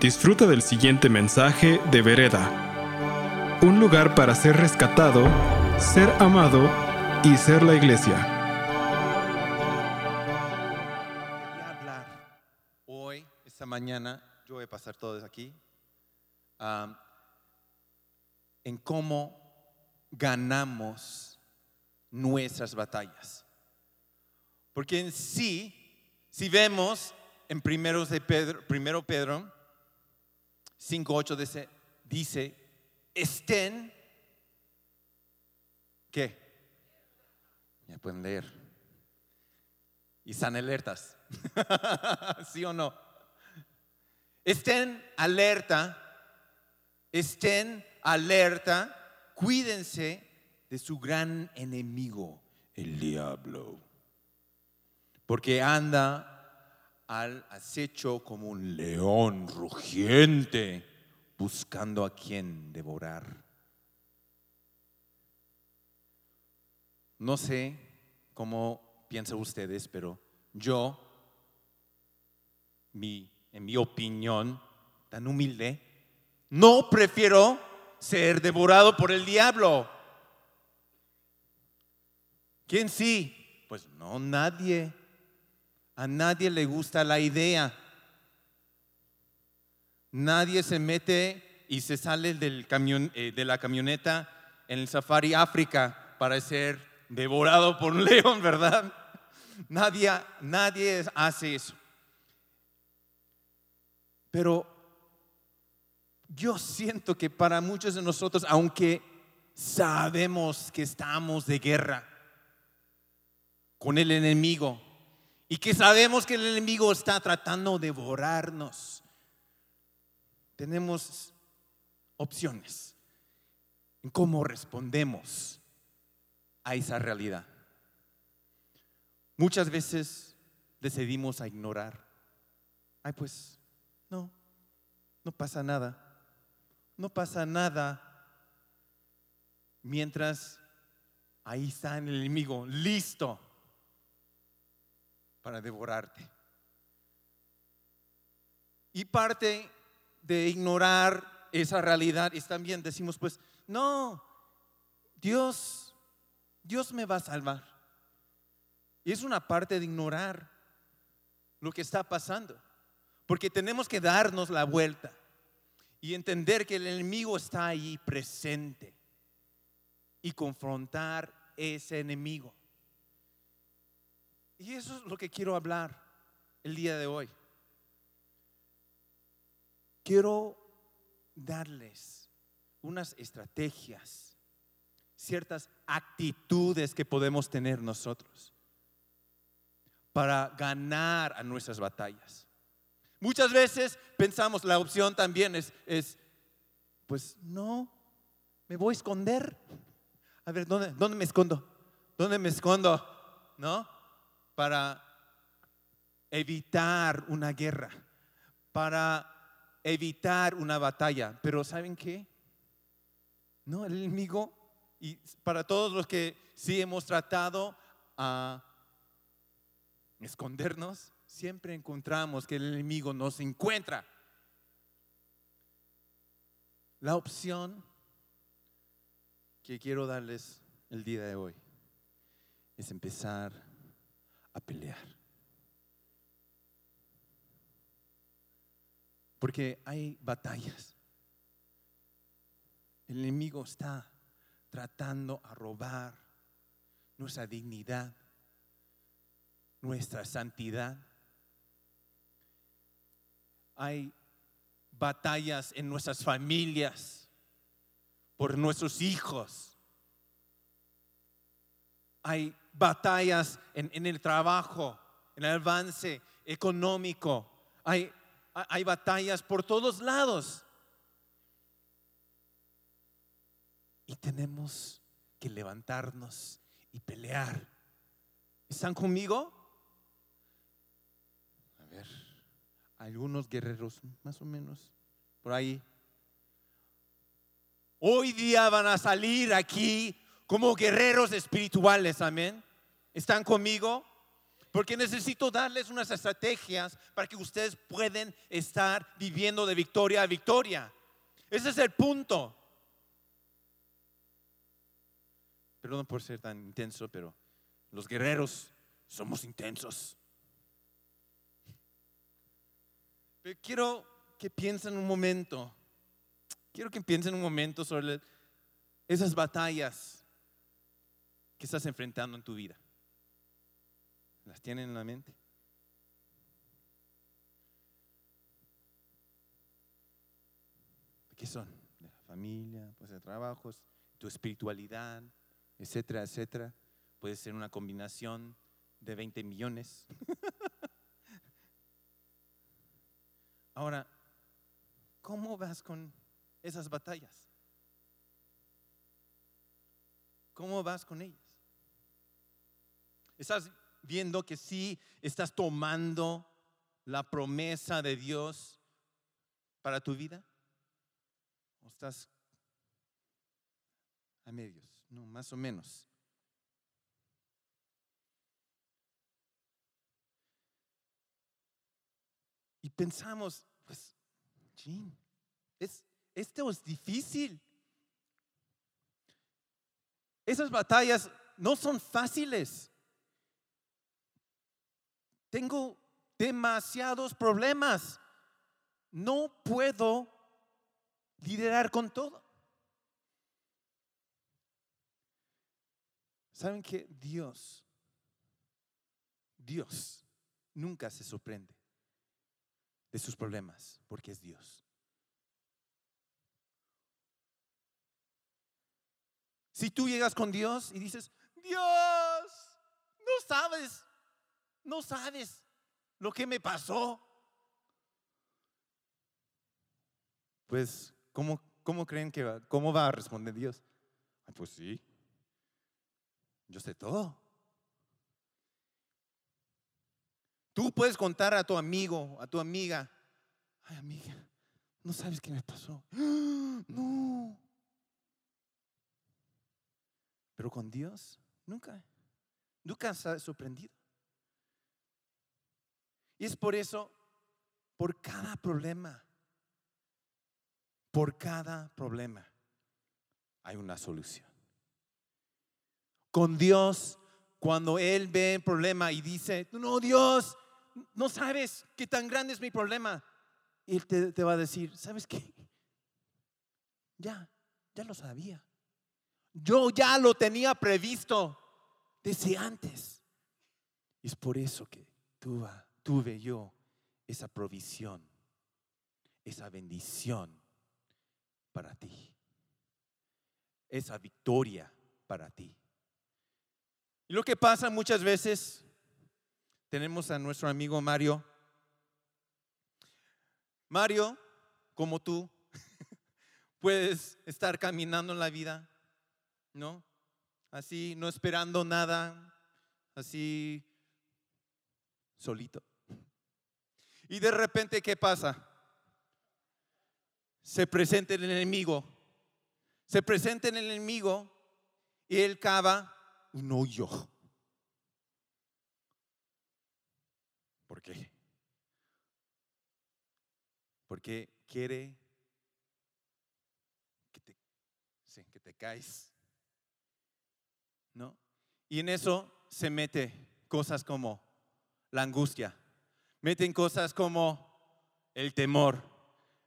Disfruta del siguiente mensaje de Vereda. Un lugar para ser rescatado, ser amado y ser la iglesia. Quería hablar hoy, esta mañana, yo voy a pasar todos aquí, am, en cómo ganamos nuestras batallas. Porque en sí, si vemos en primeros de Pedro, primero Pedro 5.8 dice, dice, estén, ¿qué? Ya pueden leer. Y están alertas. ¿Sí o no? Estén alerta, estén alerta, cuídense de su gran enemigo, el diablo. Porque anda al acecho como un león rugiente, buscando a quien devorar. No sé cómo piensan ustedes, pero yo, mi, en mi opinión tan humilde, no prefiero ser devorado por el diablo. ¿Quién sí? Pues no, nadie. A nadie le gusta la idea. Nadie se mete y se sale eh, de la camioneta en el Safari África para ser devorado por un león, ¿verdad? Nadie, nadie hace eso. Pero yo siento que para muchos de nosotros, aunque sabemos que estamos de guerra con el enemigo y que sabemos que el enemigo está tratando de devorarnos, tenemos opciones en cómo respondemos a esa realidad. Muchas veces decidimos a ignorar. Ay, pues, no, no pasa nada. No pasa nada. Mientras ahí está el enemigo, listo para devorarte. Y parte de ignorar esa realidad es también decimos, pues, no, Dios, Dios me va a salvar. Y es una parte de ignorar lo que está pasando. Porque tenemos que darnos la vuelta y entender que el enemigo está ahí presente y confrontar ese enemigo. Y eso es lo que quiero hablar el día de hoy. Quiero darles unas estrategias, ciertas actitudes que podemos tener nosotros para ganar a nuestras batallas. Muchas veces pensamos, la opción también es, es pues no, me voy a esconder. A ver, ¿dónde, ¿dónde me escondo? ¿Dónde me escondo? ¿No? Para evitar una guerra, para evitar una batalla. Pero ¿saben qué? No, el enemigo, y para todos los que sí hemos tratado a escondernos, siempre encontramos que el enemigo nos encuentra. La opción que quiero darles el día de hoy es empezar a pelear. Porque hay batallas. El enemigo está tratando a robar nuestra dignidad, nuestra santidad. Hay batallas en nuestras familias, por nuestros hijos. Hay batallas en, el trabajo, en el avance económico. Hay batallas por todos lados. Y tenemos que levantarnos y pelear. ¿Están conmigo? A ver, algunos guerreros, más o menos, por ahí. Hoy día van a salir aquí como guerreros espirituales, amén. ¿Están conmigo? Porque necesito darles unas estrategias para que ustedes puedan estar viviendo de victoria a victoria. Ese es el punto. Perdón por ser tan intenso, pero los guerreros somos intensos. Pero quiero que piensen un momento, quiero que piensen un momento sobre esas batallas que estás enfrentando en tu vida. ¿Las tienen en la mente? ¿De qué son? De la familia, pues de trabajos, tu espiritualidad, etcétera, etcétera. Puede ser una combinación de 20 millones. Ahora, ¿cómo vas con esas batallas? ¿Cómo vas con ellas? ¿Estás viendo que sí estás tomando la promesa de Dios para tu vida? ¿O estás a medios? No, más o menos. Y pensamos, pues, chin, es, esto es difícil. Esas batallas no son fáciles. Tengo demasiados problemas. No puedo liderar con todo. ¿Saben que Dios, Dios nunca se sorprende de sus problemas porque es Dios? Si tú llegas con Dios y dices, Dios, no sabes, no sabes lo que me pasó. Pues, ¿cómo, cómo creen que va, cómo va a responder Dios? pues sí, yo sé todo. Tú puedes contar a tu amigo, a tu amiga, ay amiga, no sabes qué me pasó. No. Pero con Dios, nunca, nunca se ha sorprendido. Y es por eso, por cada problema, por cada problema, hay una solución con Dios cuando Él ve el problema y dice, no, Dios, no sabes qué tan grande es mi problema. Y Él te, va a decir, ¿sabes qué? Ya, ya lo sabía. Yo ya lo tenía previsto desde antes. Es por eso que tuve, tuve yo esa provisión, esa bendición para ti, esa victoria para ti. Y lo que pasa muchas veces, tenemos a nuestro amigo Mario. Mario, como tú, puedes estar caminando en la vida, ¿no? Así, no esperando nada, así, solito. Y de repente, ¿qué pasa? Se presenta el enemigo, se presenta el enemigo y él cava un hoyo. ¿Por qué? Porque quiere que te, que te caes. ¿No? Y en eso se mete cosas como la angustia, meten cosas como el temor,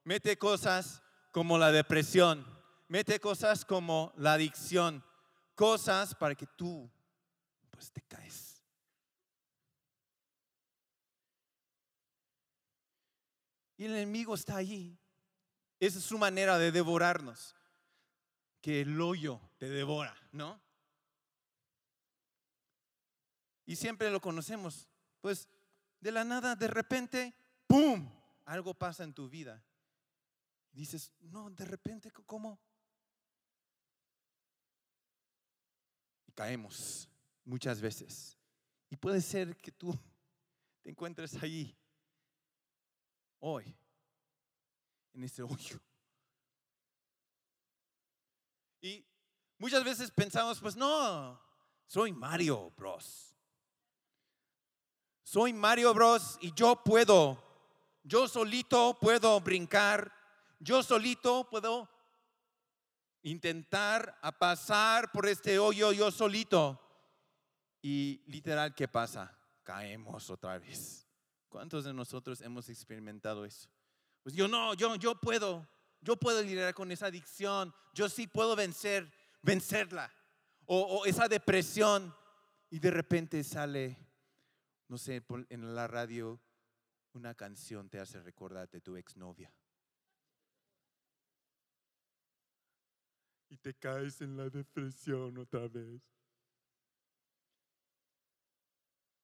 mete cosas como la depresión, mete cosas como la adicción, cosas para que tú pues te caes. Y el enemigo está allí. Esa es su manera de devorarnos. Que el hoyo te devora, ¿no? Y siempre lo conocemos. Pues de la nada, de repente, ¡pum! Algo pasa en tu vida. Dices, no, de repente, ¿cómo? caemos muchas veces. Y puede ser que tú te encuentres ahí hoy, en ese hoyo. Y muchas veces pensamos, pues no, soy Mario Bros. Soy Mario Bros y yo puedo, yo solito puedo brincar, yo solito puedo intentar a pasar por este hoyo yo solito. Y literal, ¿qué pasa? Caemos otra vez. ¿Cuántos de nosotros hemos experimentado eso? Pues yo no, yo, yo puedo, yo puedo lidiar con esa adicción, yo sí puedo vencer, vencerla. O, o esa depresión y de repente sale, no sé, en la radio una canción te hace recordar de tu exnovia. Y te caes en la depresión otra vez.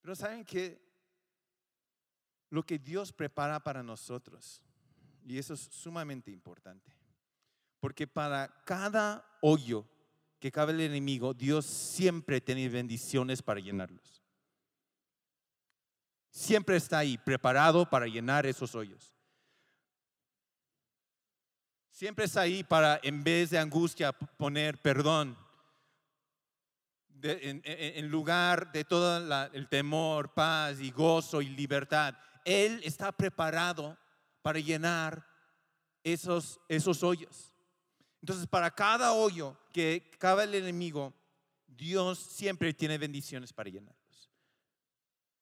Pero ¿saben qué? Lo que Dios prepara para nosotros, y eso es sumamente importante, porque para cada hoyo que cabe el enemigo, Dios siempre tiene bendiciones para llenarlos. Siempre está ahí, preparado para llenar esos hoyos. Siempre está ahí para, en vez de angustia, poner perdón. en, lugar de todo el temor, paz y gozo y libertad. Él está preparado para llenar esos, esos hoyos. Entonces, para cada hoyo que cabe el enemigo, Dios siempre tiene bendiciones para llenarlos.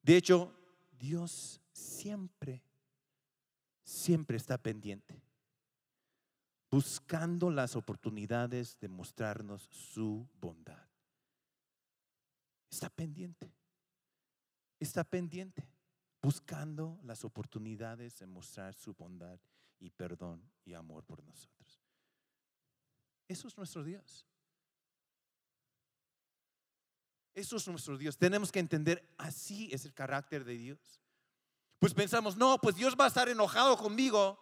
De hecho, Dios siempre, siempre está pendiente, buscando las oportunidades de mostrarnos su bondad. Está pendiente, está pendiente, buscando las oportunidades de mostrar su bondad y perdón y amor por nosotros. Eso es nuestro Dios. Eso es nuestro Dios. Tenemos que entender, así es el carácter de Dios. Pues pensamos, no, pues Dios va a estar enojado conmigo.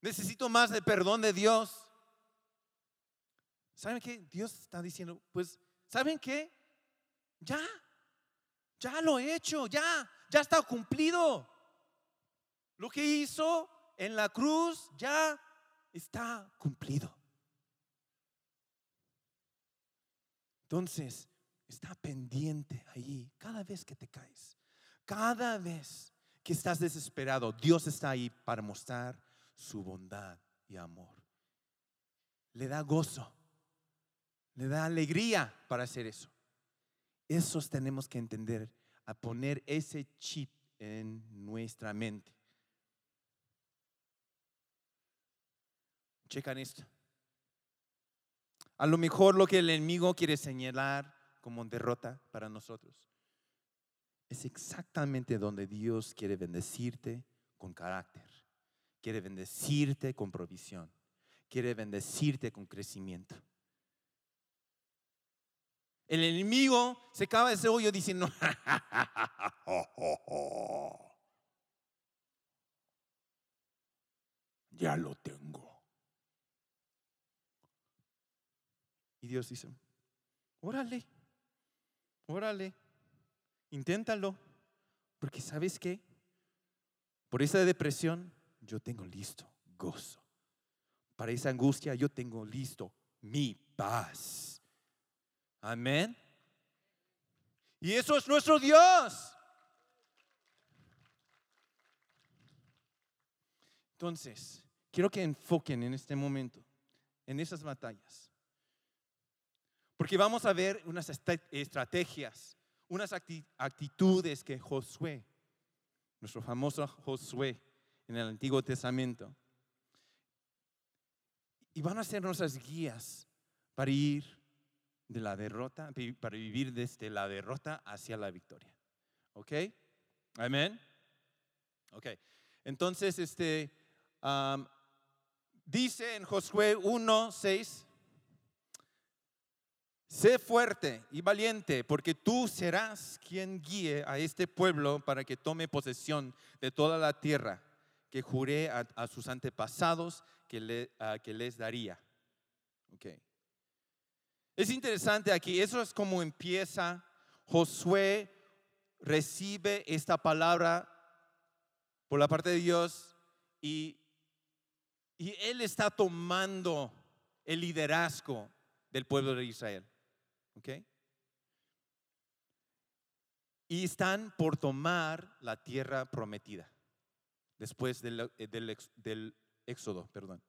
Necesito más de perdón de Dios. ¿Saben qué? Dios está diciendo, pues, ¿saben qué? Ya, ya lo he hecho, ya, ya está cumplido. Lo que hizo en la cruz ya está cumplido. Entonces, está pendiente ahí cada vez que te caes. Cada vez que estás desesperado, Dios está ahí para mostrar su bondad y amor. Le da gozo, le da alegría para hacer eso. Esos tenemos que entender, a poner ese chip en nuestra mente. Checan esto. A lo mejor lo que el enemigo quiere señalar como derrota para nosotros es exactamente donde Dios quiere bendecirte con carácter, quiere bendecirte con provisión, quiere bendecirte con crecimiento. El enemigo se acaba ese hoyo diciendo, ya lo tengo. Y Dios dice, órale, órale, inténtalo, porque sabes qué, por esa depresión yo tengo listo gozo. Para esa angustia yo tengo listo mi paz. Amén. Y eso es nuestro Dios. Entonces, quiero que enfoquen en este momento, en esas batallas. Porque vamos a ver unas estrategias, unas actitudes que Josué, nuestro famoso Josué en el Antiguo Testamento, y van a ser nuestras guías para ir de la derrota, para vivir desde la derrota hacia la victoria. ¿Ok? Amén. Ok. Entonces, este, dice en Josué 1, 6, Sé fuerte y valiente, porque tú serás quien guíe a este pueblo para que tome posesión de toda la tierra que juré a, sus antepasados que, les daría. Okay. Es interesante aquí, eso es como empieza. Josué recibe esta palabra por la parte de Dios y él está tomando el liderazgo del pueblo de Israel. ¿Ok? y están por tomar la tierra prometida después del, eh, del éxodo, perdón.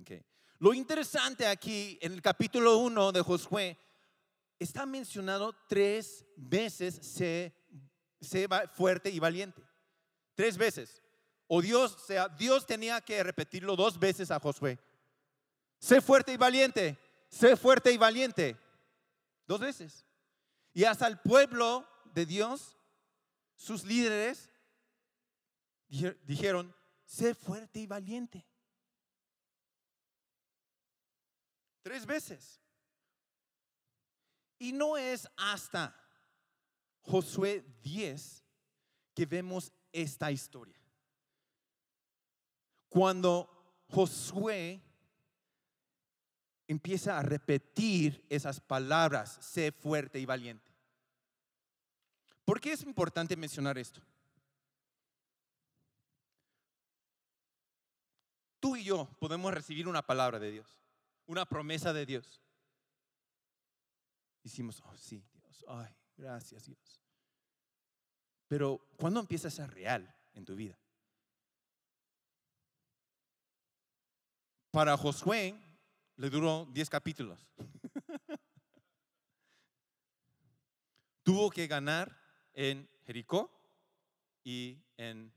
Ok. Lo interesante aquí en el capítulo 1 de Josué está mencionado tres veces sé, sé fuerte y valiente. Tres veces. O Dios, sea, Dios tenía que repetirlo dos veces a Josué. Sé fuerte y valiente. Sé fuerte y valiente. Dos veces. Y hasta el pueblo de Dios, sus líderes, dije- dijeron, sé fuerte y valiente. Tres veces. Y no es hasta Josué 10 que vemos esta historia. Cuando Josué empieza a repetir esas palabras, sé fuerte y valiente. ¿Por qué es importante mencionar esto? Tú y yo podemos recibir una palabra de Dios, una promesa de Dios. Decimos, oh sí, Dios, ay, gracias Dios. Pero ¿cuándo empieza a ser real en tu vida? Para Josué le duró 10 capítulos. Tuvo que ganar en Jericó y en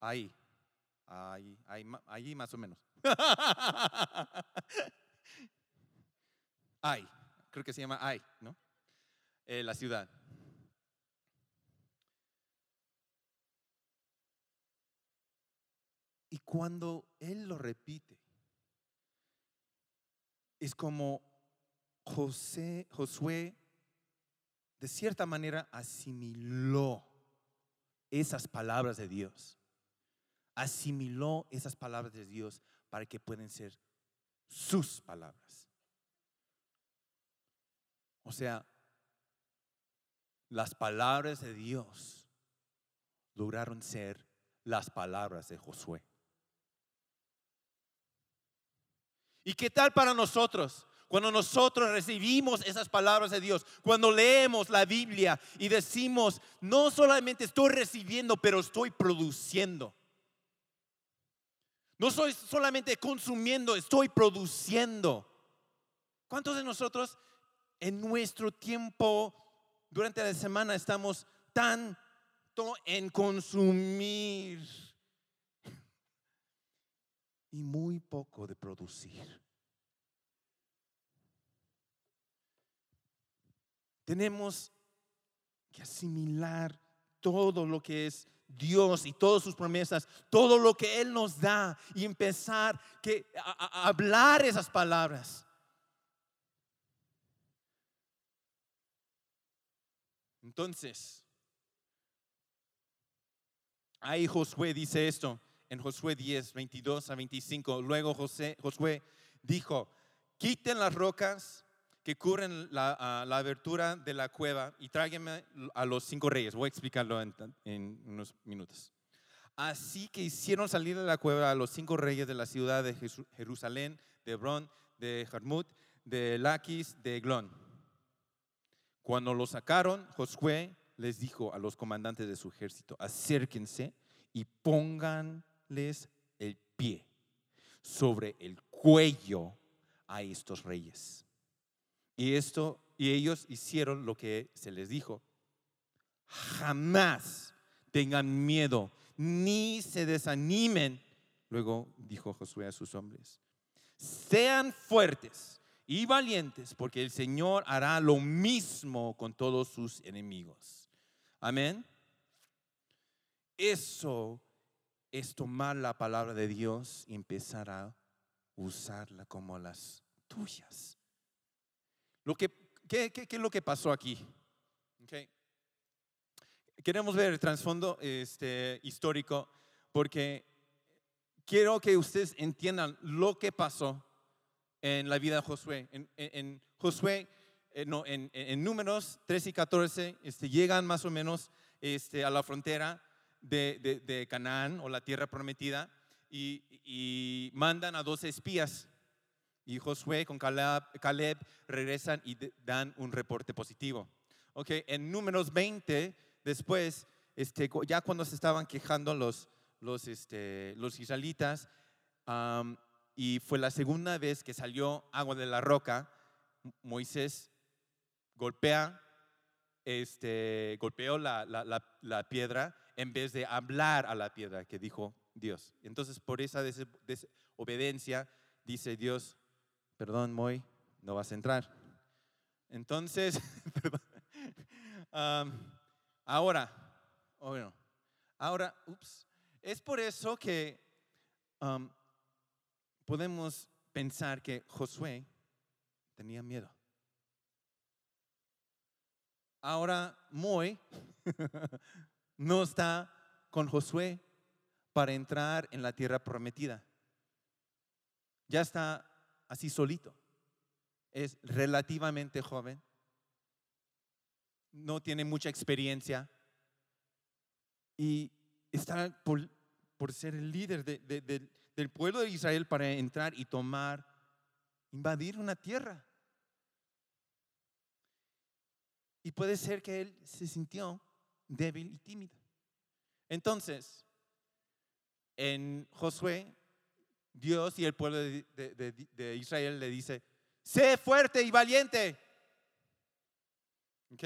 ahí. Ahí, ahí, ahí más o menos. Ay, creo que se llama Ay, ¿no? Eh, la ciudad. Y cuando él lo repite, es como José, Josué, de cierta manera, asimiló esas palabras de Dios. Asimiló esas palabras de Dios para que puedan ser sus palabras. O sea, las palabras de Dios lograron ser las palabras de Josué. ¿Y qué tal para nosotros? Cuando nosotros recibimos esas palabras de Dios, cuando leemos la Biblia y decimos, no solamente estoy recibiendo, pero estoy produciendo. No soy solamente consumiendo, estoy produciendo. ¿Cuántos de nosotros en nuestro tiempo durante la semana estamos tanto en consumir y muy poco de producir? Tenemos que asimilar todo lo que es Dios y todas sus promesas, todo lo que Él nos da y empezar que, a, a hablar esas palabras. Entonces, ahí Josué dice esto en Josué 10, 22 a 25. Luego José, Josué dijo, quiten las rocas que cubren la, abertura de la cueva y tráiganme a los cinco reyes. Voy a explicarlo en, unos minutos. Así que hicieron salir de la cueva a los cinco reyes de la ciudad de Jerusalén, de Hebrón, de Jarmut, de Laquis, de Eglón. Cuando lo sacaron, Josué les dijo a los comandantes de su ejército, acérquense y el pie sobre el cuello a estos reyes. Y esto y ellos hicieron lo que se les dijo. Jamás tengan miedo ni se desanimen. Luego dijo Josué a sus hombres, sean fuertes y valientes, porque el Señor hará lo mismo con todos sus enemigos. Amén. Eso es tomar la palabra de Dios y empezar a usarla como las tuyas. Lo que, ¿qué, qué- qué es lo que pasó aquí? Queremos ver el trasfondo este, histórico porque quiero que ustedes entiendan lo que pasó en la vida de Josué. En, en- Josué, eh, no, en- en números 13 y 14, este, llegan más o menos este, a la frontera de, de- Canaán o la tierra prometida y, mandan a 12 espías. Y Josué con Caleb, regresan y dan un reporte positivo. Ok, en números 20, después, este, ya cuando se estaban quejando los, los, este, los israelitas, y fue la segunda vez que salió agua de la roca, Moisés golpea, este, golpeó la- la- la piedra en vez de hablar a la piedra que dijo Dios. Entonces, por esa des- desobediencia, dice Dios, perdón, Moy, no vas a entrar. Entonces, ahora, oh, ahora, ups, es por eso que podemos pensar que Josué tenía miedo. Ahora Moy no está con Josué para entrar en la tierra prometida. Ya está así solito. Es relativamente joven. No tiene mucha experiencia. Y está por, ser el líder de- de- del- del pueblo de Israel para entrar y tomar, invadir una tierra. Y puede ser que él se sintió débil y tímido. Entonces, en Josué, Dios y el pueblo de, Israel le dice, sé fuerte y valiente. ¿Ok?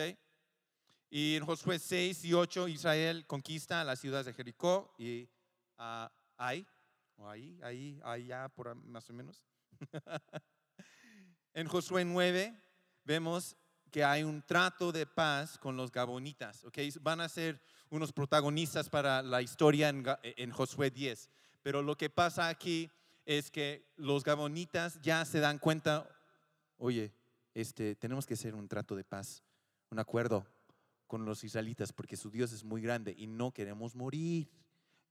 Y en Josué 6 y 8, Israel conquista las ciudades de Jericó y ah, Ai, o ahí, ahí, por más o menos. en Josué 9 vemos que hay un trato de paz con los gabonitas, ¿ok? Van a ser unos protagonistas para la historia en, en Josué 10. Pero lo que pasa aquí es que los gabonitas ya se dan cuenta, oye, este, tenemos que hacer un trato de paz, un acuerdo con los israelitas porque su Dios es muy grande y no queremos morir.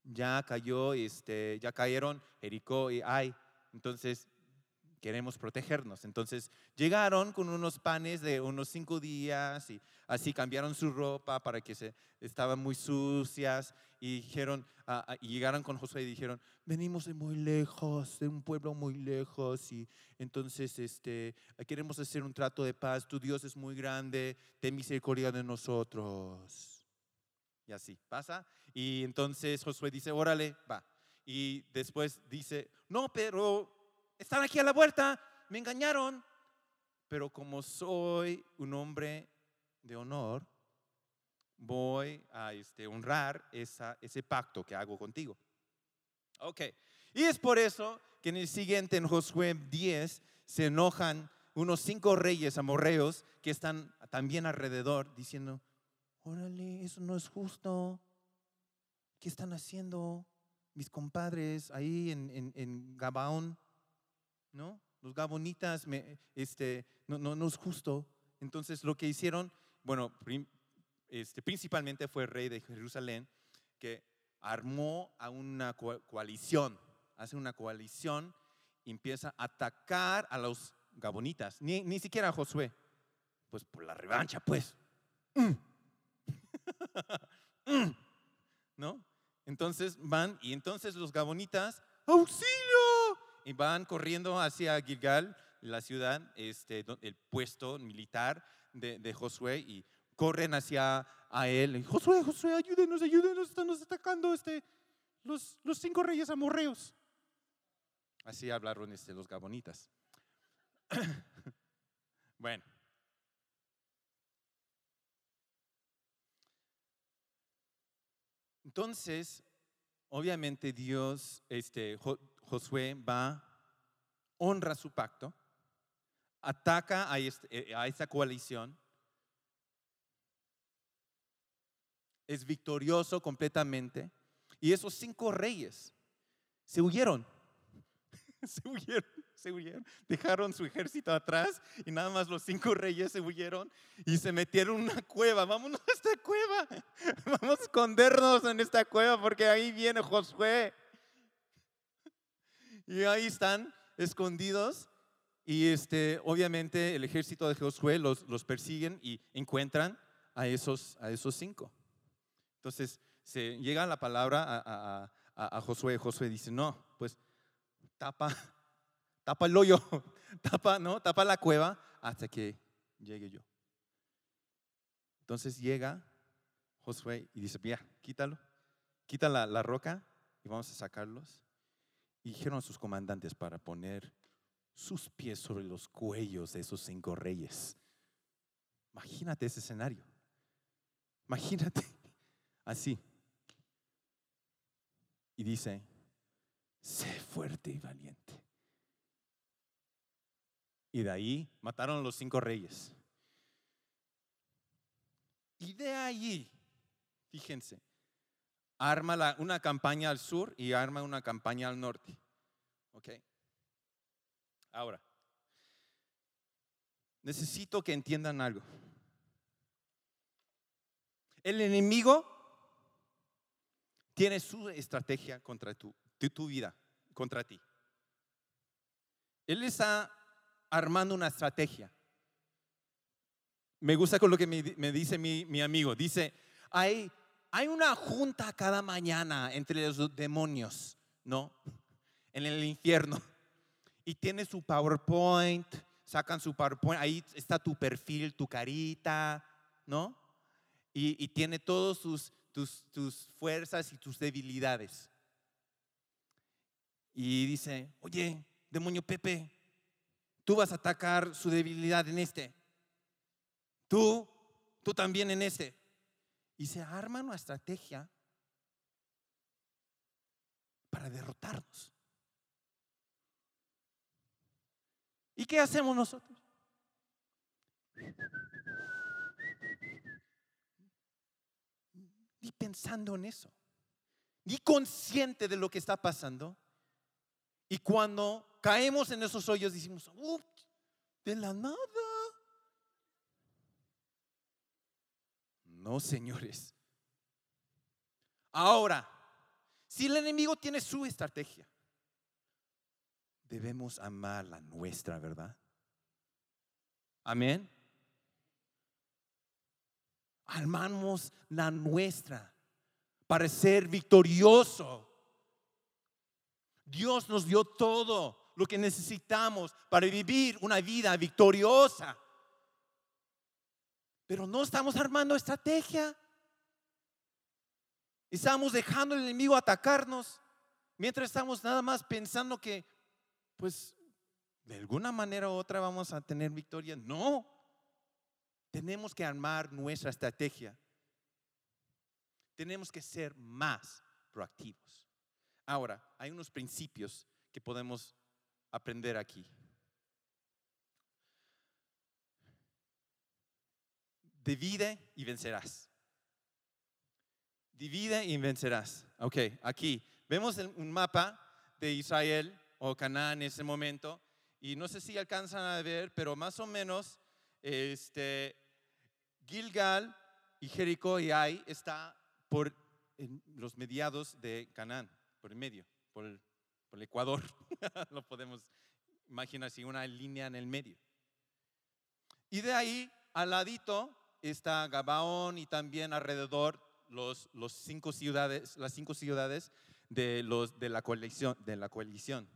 Ya cayó, este, ya cayeron Jericó y Ai. Entonces queremos protegernos. Entonces llegaron con unos panes de unos cinco días y así cambiaron su ropa para que se estaban muy sucias y dijeron ah, ah, y llegaron con Josué y dijeron venimos de muy lejos, de un pueblo muy lejos y entonces este queremos hacer un trato de paz. Tu Dios es muy grande, ten misericordia de nosotros. Y así pasa. Y entonces Josué dice, órale, va. Y después dice, no, pero están aquí a la puerta, me engañaron. Pero como soy un hombre de honor, voy a este, honrar esa, ese pacto que hago contigo. Ok. Y es por eso que en el siguiente, en Josué 10, se enojan unos cinco reyes amorreos que están también alrededor diciendo, órale, eso no es justo. ¿Qué están haciendo mis compadres ahí en, en, en Gabaón? ¿No? Los gabonitas, este, no, no, no es justo. Entonces lo que hicieron, bueno, este, principalmente fue el rey de Jerusalén que armó a una co- coalición, hace una coalición y empieza a atacar a los gabonitas, ni, ni siquiera a Josué, pues por la revancha, pues. Mm. ¿No? Entonces van y entonces los gabonitas, auxilio, y van corriendo hacia Gilgal, la ciudad, este, el puesto militar de, de Josué, y corren hacia a él. Josué, Josué, ayúdenos, ayúdenos, están nos atacando este, los, los cinco reyes amorreos. Así hablaron este, los gabonitas. bueno. Entonces, obviamente Dios, este, Josué va, honra su pacto, ataca a, este- eh, a esta coalición, es victorioso completamente, y esos cinco reyes se huyeron, se huyeron, se huyeron, dejaron su ejército atrás y nada más los cinco reyes se huyeron y se metieron en una cueva. Vámonos a esta cueva, vamos a escondernos en esta cueva porque ahí viene Josué. Y ahí están escondidos y este, obviamente el ejército de Josué los, los persiguen y encuentran a esos, a esos cinco. Entonces se llega la palabra a, a- a- Josué. Josué dice, no, pues tapa, tapa el hoyo, tapa, ¿no? Tapa la cueva hasta que llegue yo. Entonces llega Josué y dice, ya, quítalo, quita la, la roca y vamos a sacarlos. Y dijeron a sus comandantes para poner sus pies sobre los cuellos de esos cinco reyes. Imagínate ese escenario. Imagínate así. Y dice, sé fuerte y valiente. Y de ahí mataron a los cinco reyes. Y de allí, fíjense, arma una campaña al sur y arma una campaña al norte. ¿Ok? Ahora, necesito que entiendan algo. El enemigo tiene su estrategia contra tu, tu vida, contra ti. Él está armando una estrategia. Me gusta con lo que me, dice mi, mi, amigo. Dice, hay, hay una junta cada mañana entre los demonios, ¿no? En el infierno y tiene su PowerPoint, sacan su PowerPoint, ahí está tu perfil, tu carita, ¿no? Y, tiene todas tus, tus fuerzas y tus debilidades. Y dice, oye, demonio Pepe, tú vas a atacar su debilidad en este. Tú, tú también en este. Y se arma una estrategia para derrotarnos. ¿Y qué hacemos nosotros? Ni pensando en eso, ni consciente de lo que está pasando. Y cuando caemos en esos hoyos decimos, de la nada. No, señores. Ahora, si el enemigo tiene su estrategia, debemos amar la nuestra, ¿verdad? Amén. Amamos la nuestra para ser victorioso. Dios nos dio todo lo que necesitamos para vivir una vida victoriosa. Pero no estamos armando estrategia. Estamos dejando al enemigo atacarnos mientras estamos nada más pensando que pues de alguna manera u otra vamos a tener victoria. No, tenemos que armar nuestra estrategia. Tenemos que ser más proactivos. Ahora, hay unos principios que podemos aprender aquí. Divide y vencerás. Divide y vencerás. Ok, aquí vemos un mapa de Israel o Canaán en ese momento. Y no sé si alcanzan a ver, pero más o menos este, Gilgal y Jericó y Ai está por los mediados de Canaán, por el medio, por el, Ecuador. Lo podemos imaginar así, una línea en el medio. Y de ahí, al ladito, está Gabaón y también alrededor los, los cinco ciudades, las cinco ciudades de, los, de, la coalición, de la coalición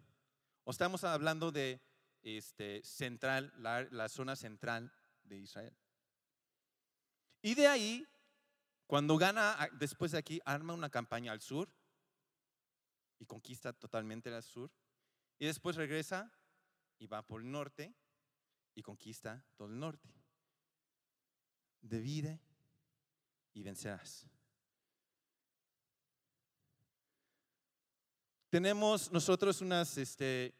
estamos hablando de este, central, la, zona central de Israel. Y de ahí, cuando gana, después de aquí, arma una campaña al sur y conquista totalmente el sur. Y después regresa y va por el norte y conquista todo el norte. Divide y vencerás. Tenemos nosotros unas este,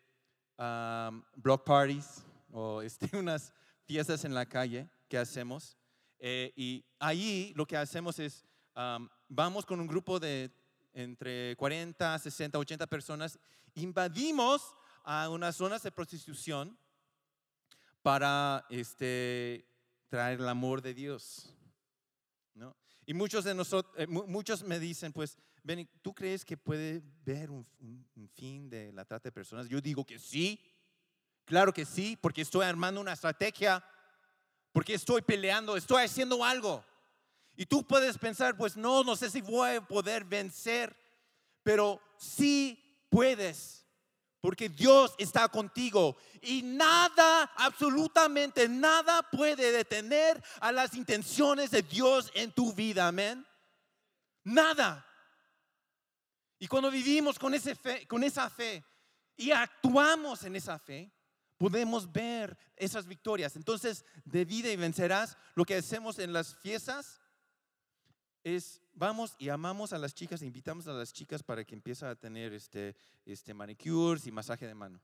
block parties o este, unas fiestas en la calle que hacemos. Eh, y ahí lo que hacemos es, vamos con un grupo de entre 40, 60, 80 personas, invadimos a unas zonas de prostitución para este, traer el amor de Dios. ¿no? Y muchos de nosotros, eh, muchos me dicen, pues, Benny, ¿tú crees que puede ver un, fin de la trata de personas? Yo digo que sí, claro que sí, porque estoy armando una estrategia, porque estoy peleando, estoy haciendo algo. Y tú puedes pensar, pues no, no sé si voy a poder vencer, pero sí puedes, Porque Dios está contigo y nada, absolutamente nada puede detener a las intenciones de Dios en tu vida, amén. Nada. Y cuando vivimos con, ese fe, con esa fe y actuamos en esa fe, podemos ver esas victorias. Entonces, de vida y vencerás, lo que hacemos en las fiestas es vamos y amamos a las chicas, e invitamos a las chicas para que empiecen a tener este, este manicures y masaje de mano.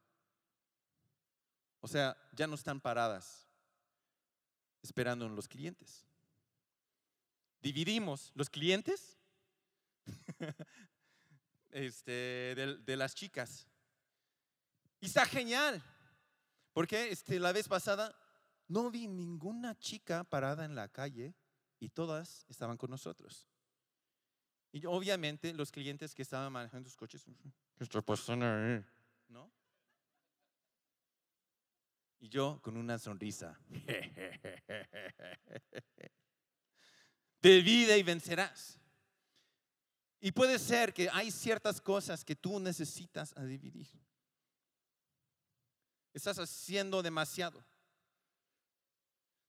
O sea, ya no están paradas esperando en los clientes. Dividimos los clientes este, de, de, las chicas. Y está genial, porque este, la vez pasada no vi ninguna chica parada en la calle y todas estaban con nosotros. Y obviamente los clientes que estaban manejando sus coches, ¿qué está pasando ahí? ¿No? Y yo con una sonrisa. De vida y vencerás. Y puede ser que hay ciertas cosas que tú necesitas dividir. Estás haciendo demasiado.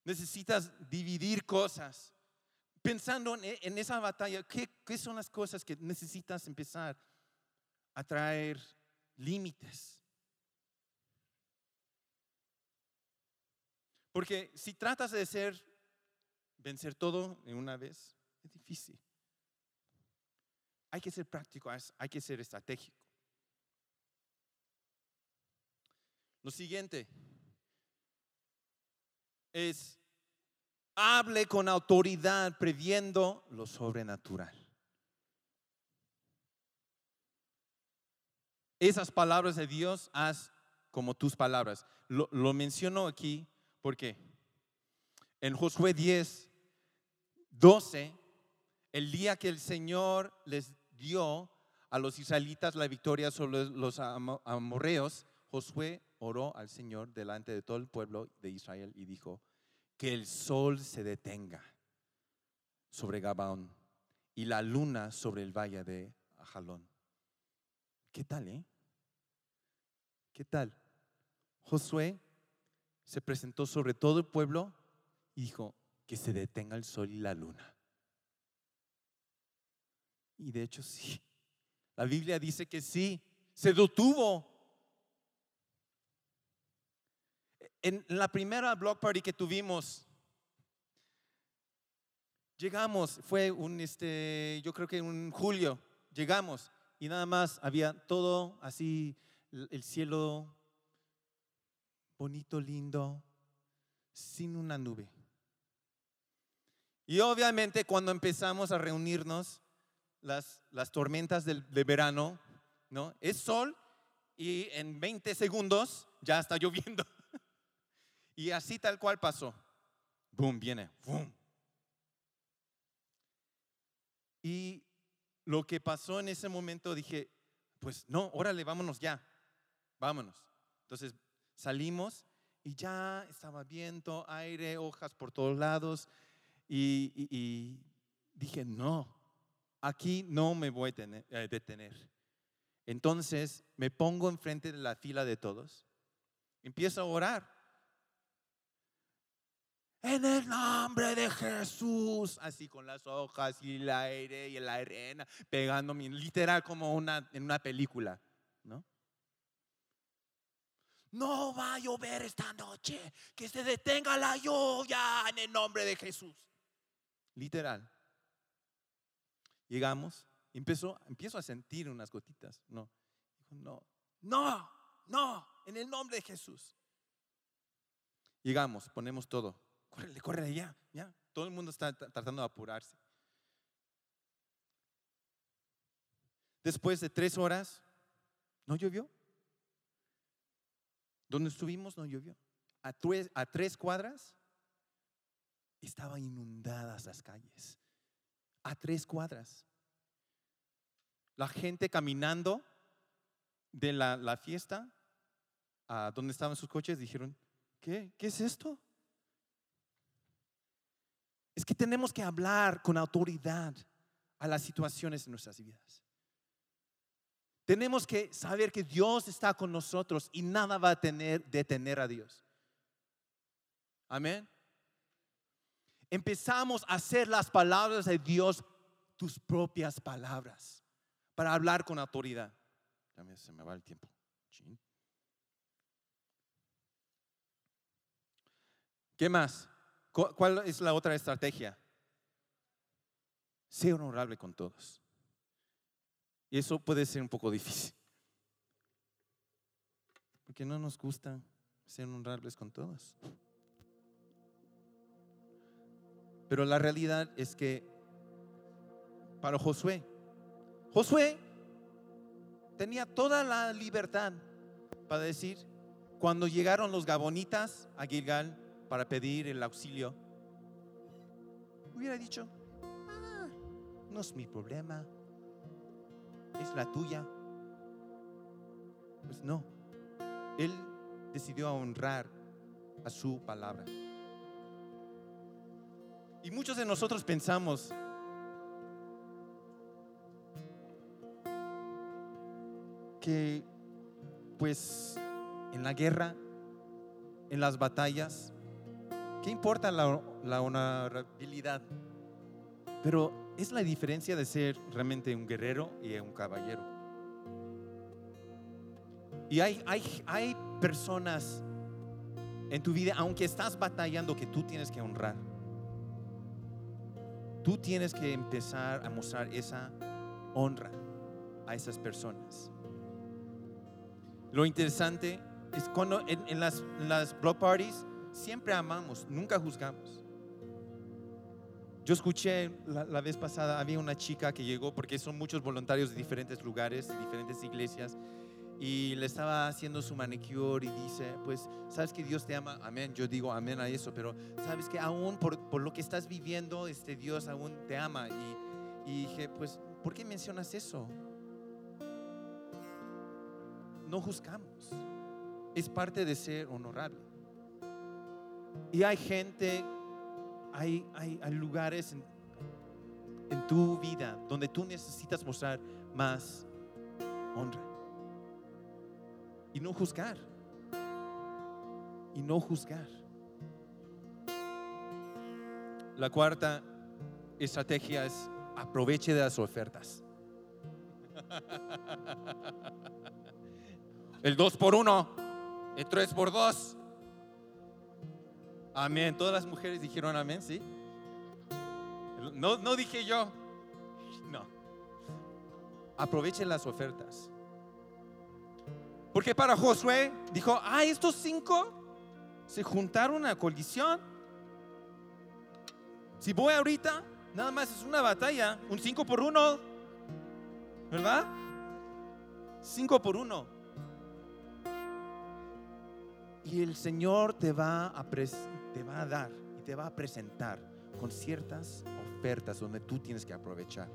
Necesitas dividir cosas pensando e, en, esa batalla, ¿qué, ¿qué son las cosas que necesitas empezar a traer límites? Porque si tratas de ser, vencer todo en una vez, es difícil. Hay que ser práctico, hay que ser estratégico. Lo siguiente es Hable con autoridad previendo lo sobrenatural. Esas palabras de Dios, haz como tus palabras. Lo, menciono aquí porque en Josué 10, 12, el día que el Señor les dio a los israelitas la victoria sobre los amorreos, Josué oró al Señor delante de todo el pueblo de Israel y dijo, que el sol se detenga sobre Gabaón y la luna sobre el valle de Ajalón. ¿Qué tal, eh? ¿Qué tal? Josué se presentó sobre todo el pueblo y dijo que se detenga el sol y la luna. Y de hecho sí, la Biblia dice que sí, se detuvo En la primera block party que tuvimos, llegamos, fue un, este, yo creo que en julio, llegamos y nada más había todo así, el cielo bonito, lindo, sin una nube. Y obviamente cuando empezamos a reunirnos, las, las tormentas de, de verano, ¿no? Es sol y en 20 segundos ya está lloviendo. Y así tal cual pasó. Boom, viene. Boom. Y lo que pasó en ese momento dije, pues no, órale, vámonos ya. Vámonos. Entonces salimos y ya estaba viento, aire, hojas por todos lados. Y, dije, no, aquí no me voy a eh, detener. Entonces me pongo enfrente de la fila de todos, empiezo a orar en el nombre de Jesús, así con las hojas y el aire y la arena, pegándome, literal como una, en una película, ¿no? No va a llover esta noche, que se detenga la lluvia en el nombre de Jesús. Literal. Llegamos, empezó, empiezo a sentir unas gotitas, no, no, no, no, en el nombre de Jesús. Llegamos, ponemos todo Córrele, córrele ya, ya. Todo el mundo está tratando de apurarse. Después de tres horas, no llovió. Donde estuvimos no llovió. A tres, a tres cuadras estaban inundadas las calles. A tres cuadras. La gente caminando de la, la fiesta a donde estaban sus coches dijeron, ¿qué? ¿Qué es esto? Es que tenemos que hablar con autoridad a las situaciones de nuestras vidas. Tenemos que saber que Dios está con nosotros y nada va a tener, detener a Dios. Amén. Empezamos a hacer las palabras de Dios tus propias palabras para hablar con autoridad. También se me va el tiempo. ¿Qué más? ¿Cuál es la otra estrategia? Ser honorable con todos. Y eso puede ser un poco difícil. Porque no nos gusta ser honorables con todos. Pero la realidad es que para Josué, Josué tenía toda la libertad para decir, cuando llegaron los gabonitas a Gilgal para pedir el auxilio, hubiera dicho, ah, no es mi problema, es la tuya. Pues no, él decidió honrar a su palabra. Y muchos de nosotros pensamos, que pues en la guerra, en las batallas, ¿qué importa la, la honorabilidad? Pero es la diferencia de ser realmente un guerrero y un caballero. Y hay, hay, hay personas en tu vida, aunque estás batallando, que tú tienes que honrar. Tú tienes que empezar a mostrar esa honra a esas personas. Lo interesante es cuando en, las, las block parties siempre amamos, nunca juzgamos. Yo escuché la, vez pasada, había una chica que llegó, porque son muchos voluntarios de diferentes lugares, de diferentes iglesias, y le estaba haciendo su manicure y dice, pues, sabes que Dios te ama, amén, yo digo amén a eso, pero sabes que aún por, por lo que estás viviendo, este Dios aún te ama. Y, y dije, pues, ¿por qué mencionas eso? no juzgamos. Es parte de ser honorable. Y hay gente, hay, hay, lugares en, en tu vida donde tú necesitas mostrar más honra. Y no juzgar. Y no juzgar. La cuarta estrategia es aproveche de las ofertas. El 2 por 1, el 3 por 2. Amén. Todas las mujeres dijeron amén, ¿sí? No, no dije yo. No. Aprovechen las ofertas. Porque para Josué dijo, ah, estos cinco se juntaron a colisión. Si voy ahorita, nada más es una batalla, un 5 por 1. ¿Verdad? 5 por 1. Y el Señor te va, a te va a dar y te va a presentar con ciertas ofertas donde tú tienes que aprovechar.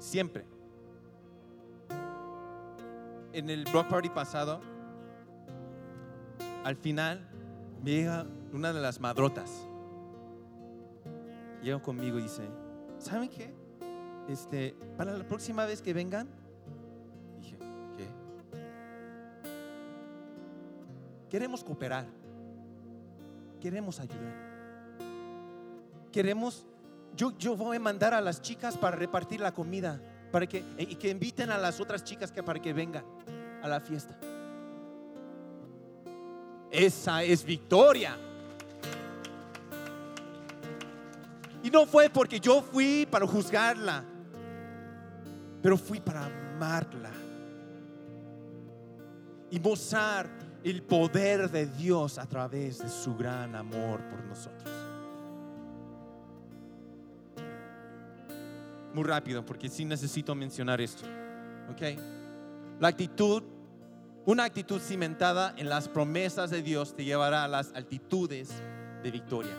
Siempre. En el block party pasado, al final me llega una de las madrotas. Llega conmigo y dice, ¿saben qué? Este, para la próxima vez que vengan, Queremos cooperar. Queremos ayudar. Queremos, yo, yo voy a mandar a las chicas para repartir la comida, para que, y que inviten a las otras chicas que, para que vengan a la fiesta. Esa es victoria. Y no fue porque yo fui para juzgarla, pero fui para amarla y mostrar el poder de Dios a través de su gran amor por nosotros. Muy rápido, porque sí necesito mencionar esto. ¿Ok? La actitud, una actitud cimentada en las promesas de Dios te llevará a las altitudes de victoria.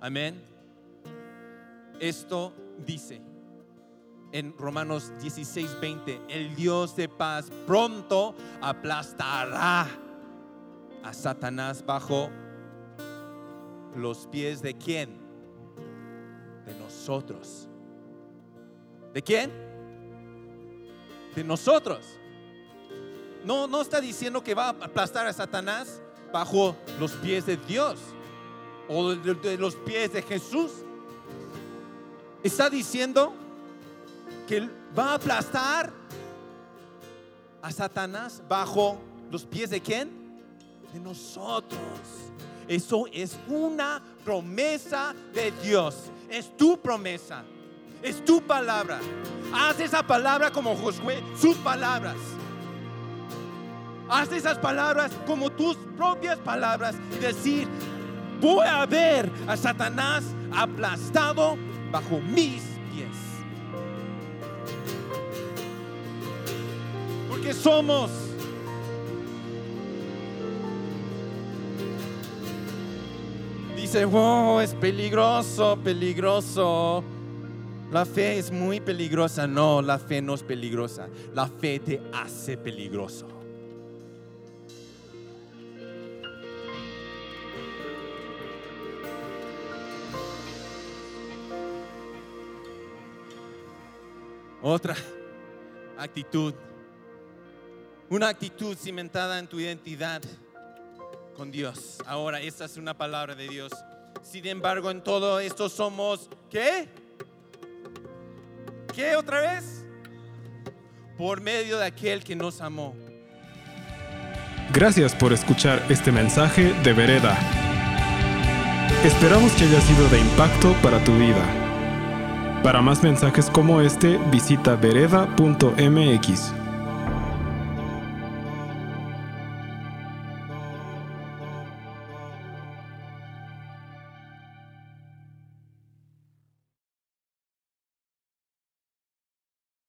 Amén. Esto dice en Romanos 16, 20, el Dios de paz pronto aplastará a Satanás bajo los pies de quién? De nosotros. ¿De quién? de nosotros. No, no está diciendo que va a aplastar a Satanás bajo los pies de Dios o de, de los pies de Jesús. Está diciendo que va a aplastar a Satanás bajo los pies de quién? De nosotros. Eso es una promesa de Dios. Es tu promesa. Es tu palabra. Haz esa palabra como Josué, sus palabras. Haz esas palabras como tus propias palabras y decir, voy a ver a Satanás aplastado bajo mis pies. Porque somos Dice, wow, es peligroso, peligroso. La fe es muy peligrosa. No, la fe no es peligrosa. La fe te hace peligroso. Otra actitud. Una actitud cimentada en tu identidad con Dios. Ahora, esta es una palabra de Dios. Sin embargo, en todo esto somos, ¿qué? ¿Qué otra vez? Por medio de aquel que nos amó. Gracias por escuchar este mensaje de Vereda. Esperamos que haya sido de impacto para tu vida. Para más mensajes como este, visita vereda.mx.